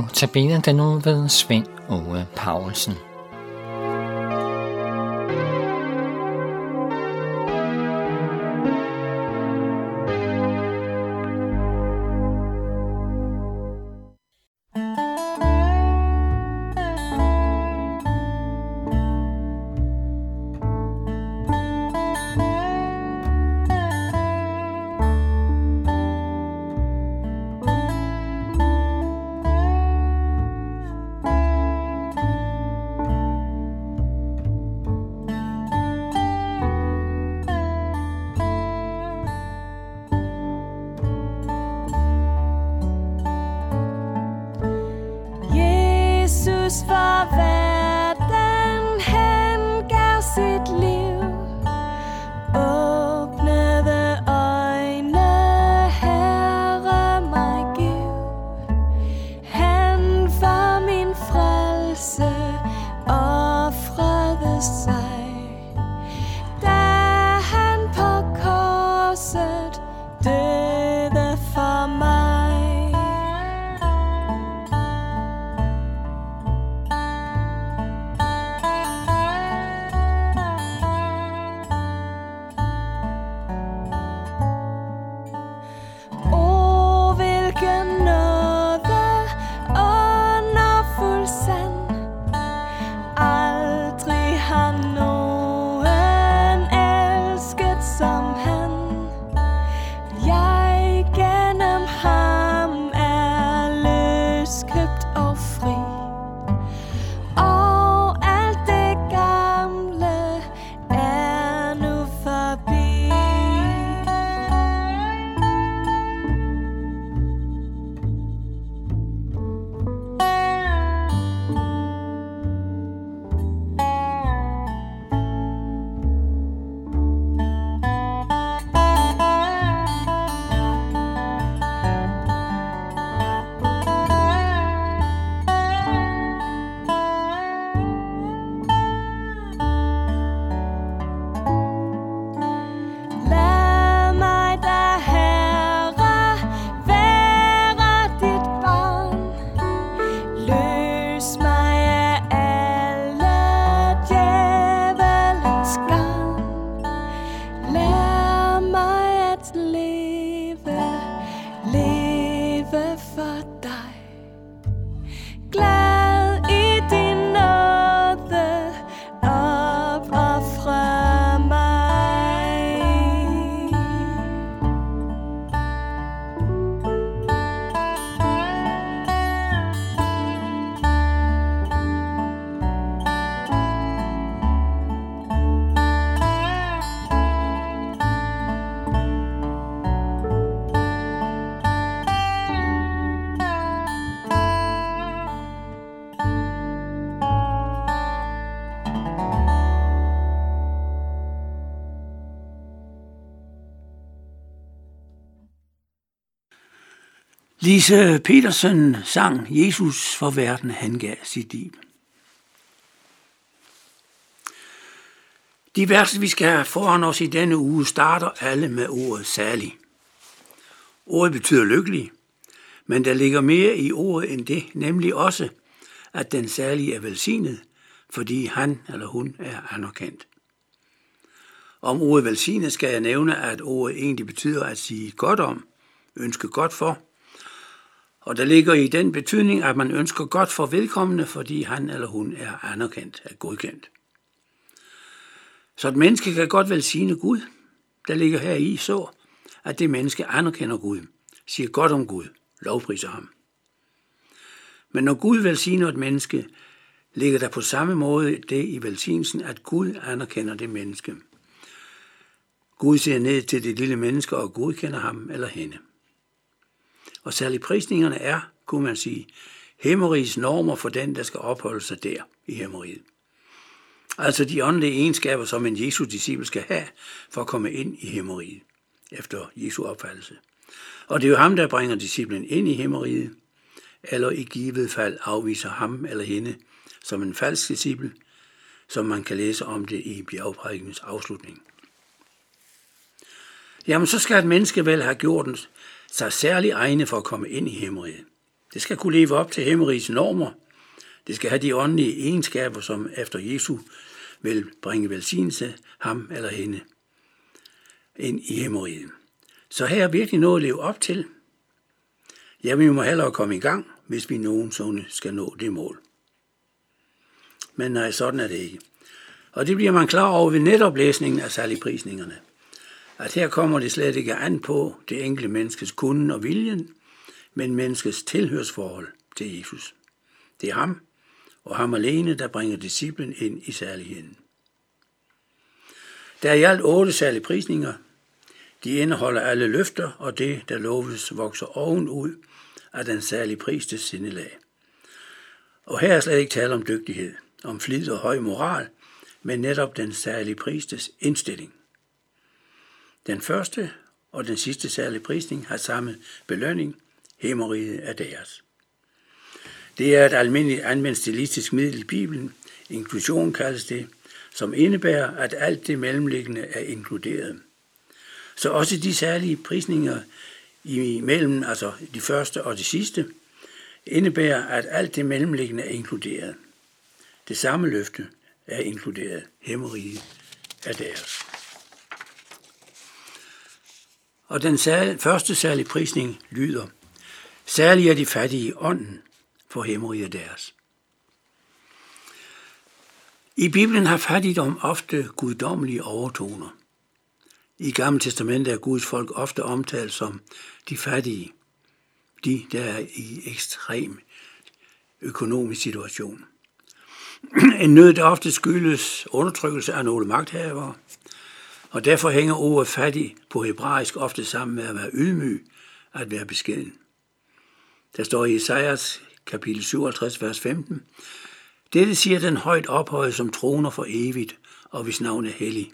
nu tabiner den nu ved Svend Ove Paulsen. Lise Petersen sang Jesus for verden, han gav sit liv. De vers, vi skal have foran os i denne uge, starter alle med ordet særlig. Ordet betyder lykkelig, men der ligger mere i ordet end det, nemlig også, at den særlige er velsignet, fordi han eller hun er anerkendt. Om ordet velsignet skal jeg nævne, at ordet egentlig betyder at sige godt om, ønske godt for – og der ligger i den betydning, at man ønsker godt for vedkommende, fordi han eller hun er anerkendt, er godkendt. Så et menneske kan godt velsigne Gud. Der ligger her i så, at det menneske anerkender Gud, siger godt om Gud, lovpriser ham. Men når Gud velsigner et menneske, ligger der på samme måde det i velsignelsen, at Gud anerkender det menneske. Gud ser ned til det lille menneske og godkender ham eller hende. Og særligt prisningerne er, kunne man sige, hæmmeriges normer for den, der skal opholde sig der i hemmeriget. Altså de åndelige egenskaber, som en Jesu disciple skal have for at komme ind i hæmmeriet, efter Jesu opfattelse. Og det er jo ham, der bringer disciplen ind i hæmmeriet, eller i givet fald afviser ham eller hende som en falsk disciple, som man kan læse om det i bjergprædikens afslutning. Jamen, så skal et menneske vel have gjort sig særlig egne for at komme ind i himmeriget. Det skal kunne leve op til hemmerigets normer. Det skal have de åndelige egenskaber, som efter Jesu vil bringe velsignelse ham eller hende ind i hemmeriget. Så her er virkelig noget at leve op til. Ja, vi må hellere komme i gang, hvis vi nogensinde skal nå det mål. Men nej, sådan er det ikke. Og det bliver man klar over ved netop læsningen af saligprisningerne. At her kommer det slet ikke an på det enkelte menneskes kunden og viljen, men menneskets tilhørsforhold til Jesus. Det er ham, og ham alene, der bringer disciplen ind i særligheden. Der er i alt otte særlige prisninger. De indeholder alle løfter, og det, der loves, vokser ovenud af den særlige pristes sindelag. Og her er slet ikke tale om dygtighed, om flid og høj moral, men netop den særlige pristes indstilling. Den første og den sidste særlige prisning har samme belønning, Hemmeriget er deres. Det er et almindeligt anvendt stilistisk middel i Bibelen, inklusion kaldes det, som indebærer, at alt det mellemliggende er inkluderet. Så også de særlige prisninger imellem, altså de første og de sidste, indebærer, at alt det mellemliggende er inkluderet. Det samme løfte er inkluderet. Hemmeriget er deres. Og den sal, første særlige prisning lyder, Særlig er de fattige i ånden, for himmeriget deres. I Bibelen har fattigdom ofte guddommelige overtoner. I Gamle Testamentet er Guds folk ofte omtalt som de fattige, de der er i ekstrem økonomisk situation. En nød, der ofte skyldes undertrykkelse af nogle magthavere, og derfor hænger ordet fattig på hebraisk ofte sammen med at være ydmyg, at være beskeden. Der står i Isaias kapitel 57, vers 15. Dette siger den højt ophøjet, som troner for evigt, og hvis navn er hellig.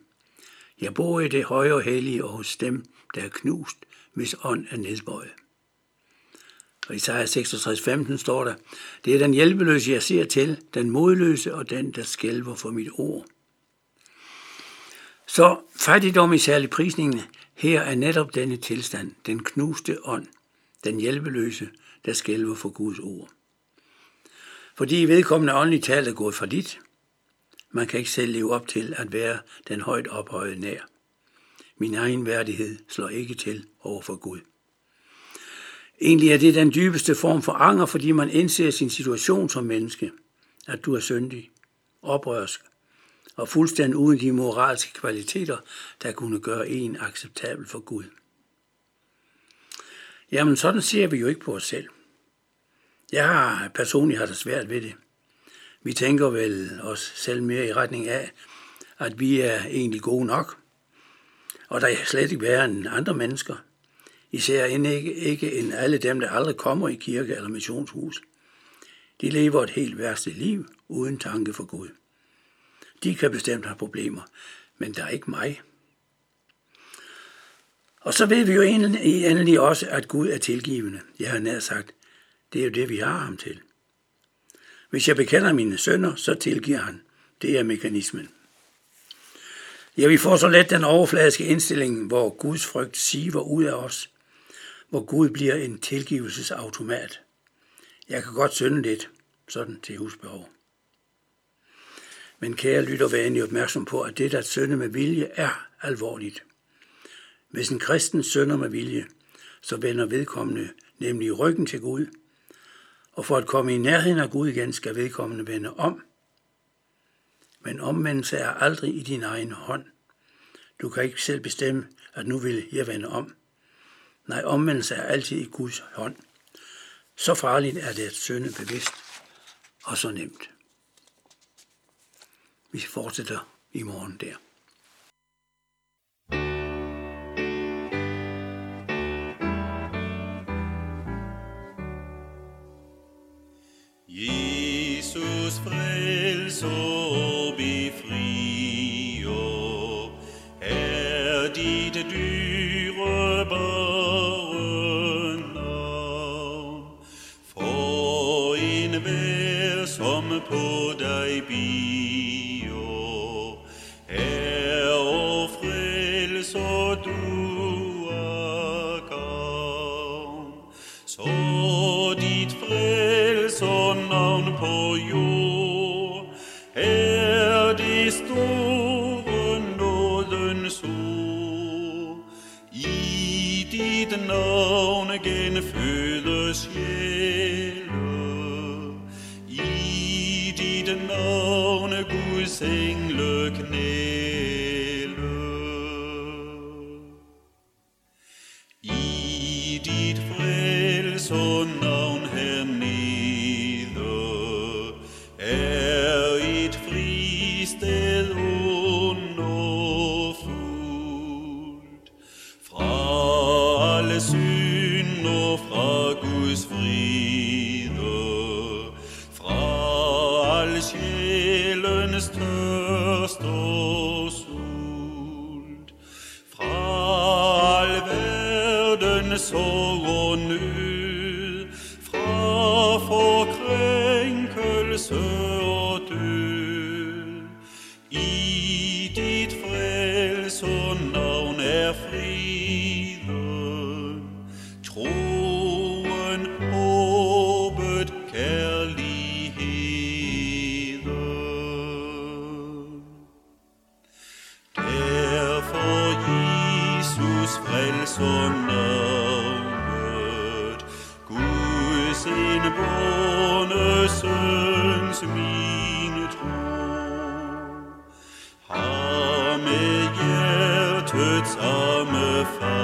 Jeg bor i det høje og hellige og hos dem, der er knust, hvis ånd er nedbøjet. Og i Isaiah 66, 15 står der, det er den hjælpeløse, jeg ser til, den modløse og den, der skælver for mit ord. Så fattigdom i særlig prisningen, her er netop denne tilstand, den knuste ånd, den hjælpeløse, der skælver for Guds ord. Fordi vedkommende åndeligt tal er gået for dit, man kan ikke selv leve op til at være den højt ophøjede nær. Min egen værdighed slår ikke til over for Gud. Egentlig er det den dybeste form for anger, fordi man indser sin situation som menneske, at du er syndig, oprørsk og fuldstændig uden de moralske kvaliteter, der kunne gøre en acceptabel for Gud. Jamen sådan ser vi jo ikke på os selv. Jeg har personligt har det svært ved det. Vi tænker vel os selv mere i retning af, at vi er egentlig gode nok, og der er slet ikke værre end andre mennesker. Især end ikke, ikke end alle dem, der aldrig kommer i kirke eller missionshus. De lever et helt værste liv uden tanke for Gud. De kan bestemt have problemer, men der er ikke mig. Og så ved vi jo endelig også, at Gud er tilgivende. Jeg har nær sagt, det er jo det, vi har ham til. Hvis jeg bekender mine sønder, så tilgiver han. Det er mekanismen. Ja, vi får så let den overfladiske indstilling, hvor Guds frygt siver ud af os, hvor Gud bliver en tilgivelsesautomat. Jeg kan godt synde lidt, sådan til husbehov. Men kære lytter, vær endelig opmærksom på, at det at synde med vilje er alvorligt. Hvis en kristen synder med vilje, så vender vedkommende nemlig ryggen til Gud – og for at komme i nærheden af Gud igen, skal vedkommende vende om. Men omvendelse er aldrig i din egen hånd. Du kan ikke selv bestemme, at nu vil jeg vende om. Nej, omvendelse er altid i Guds hånd. Så farligt er det at synde bevidst, og så nemt. Vi fortsætter i morgen der. Jesus frels og befrier, er dit dyrebare navn. For en vær, som på Så dit frelser navn på jord sjælens tørst og sult, fra al verdens sorg og nød, fra forkrænkelse og død. I dit frelser navn er friden, arme Farbe.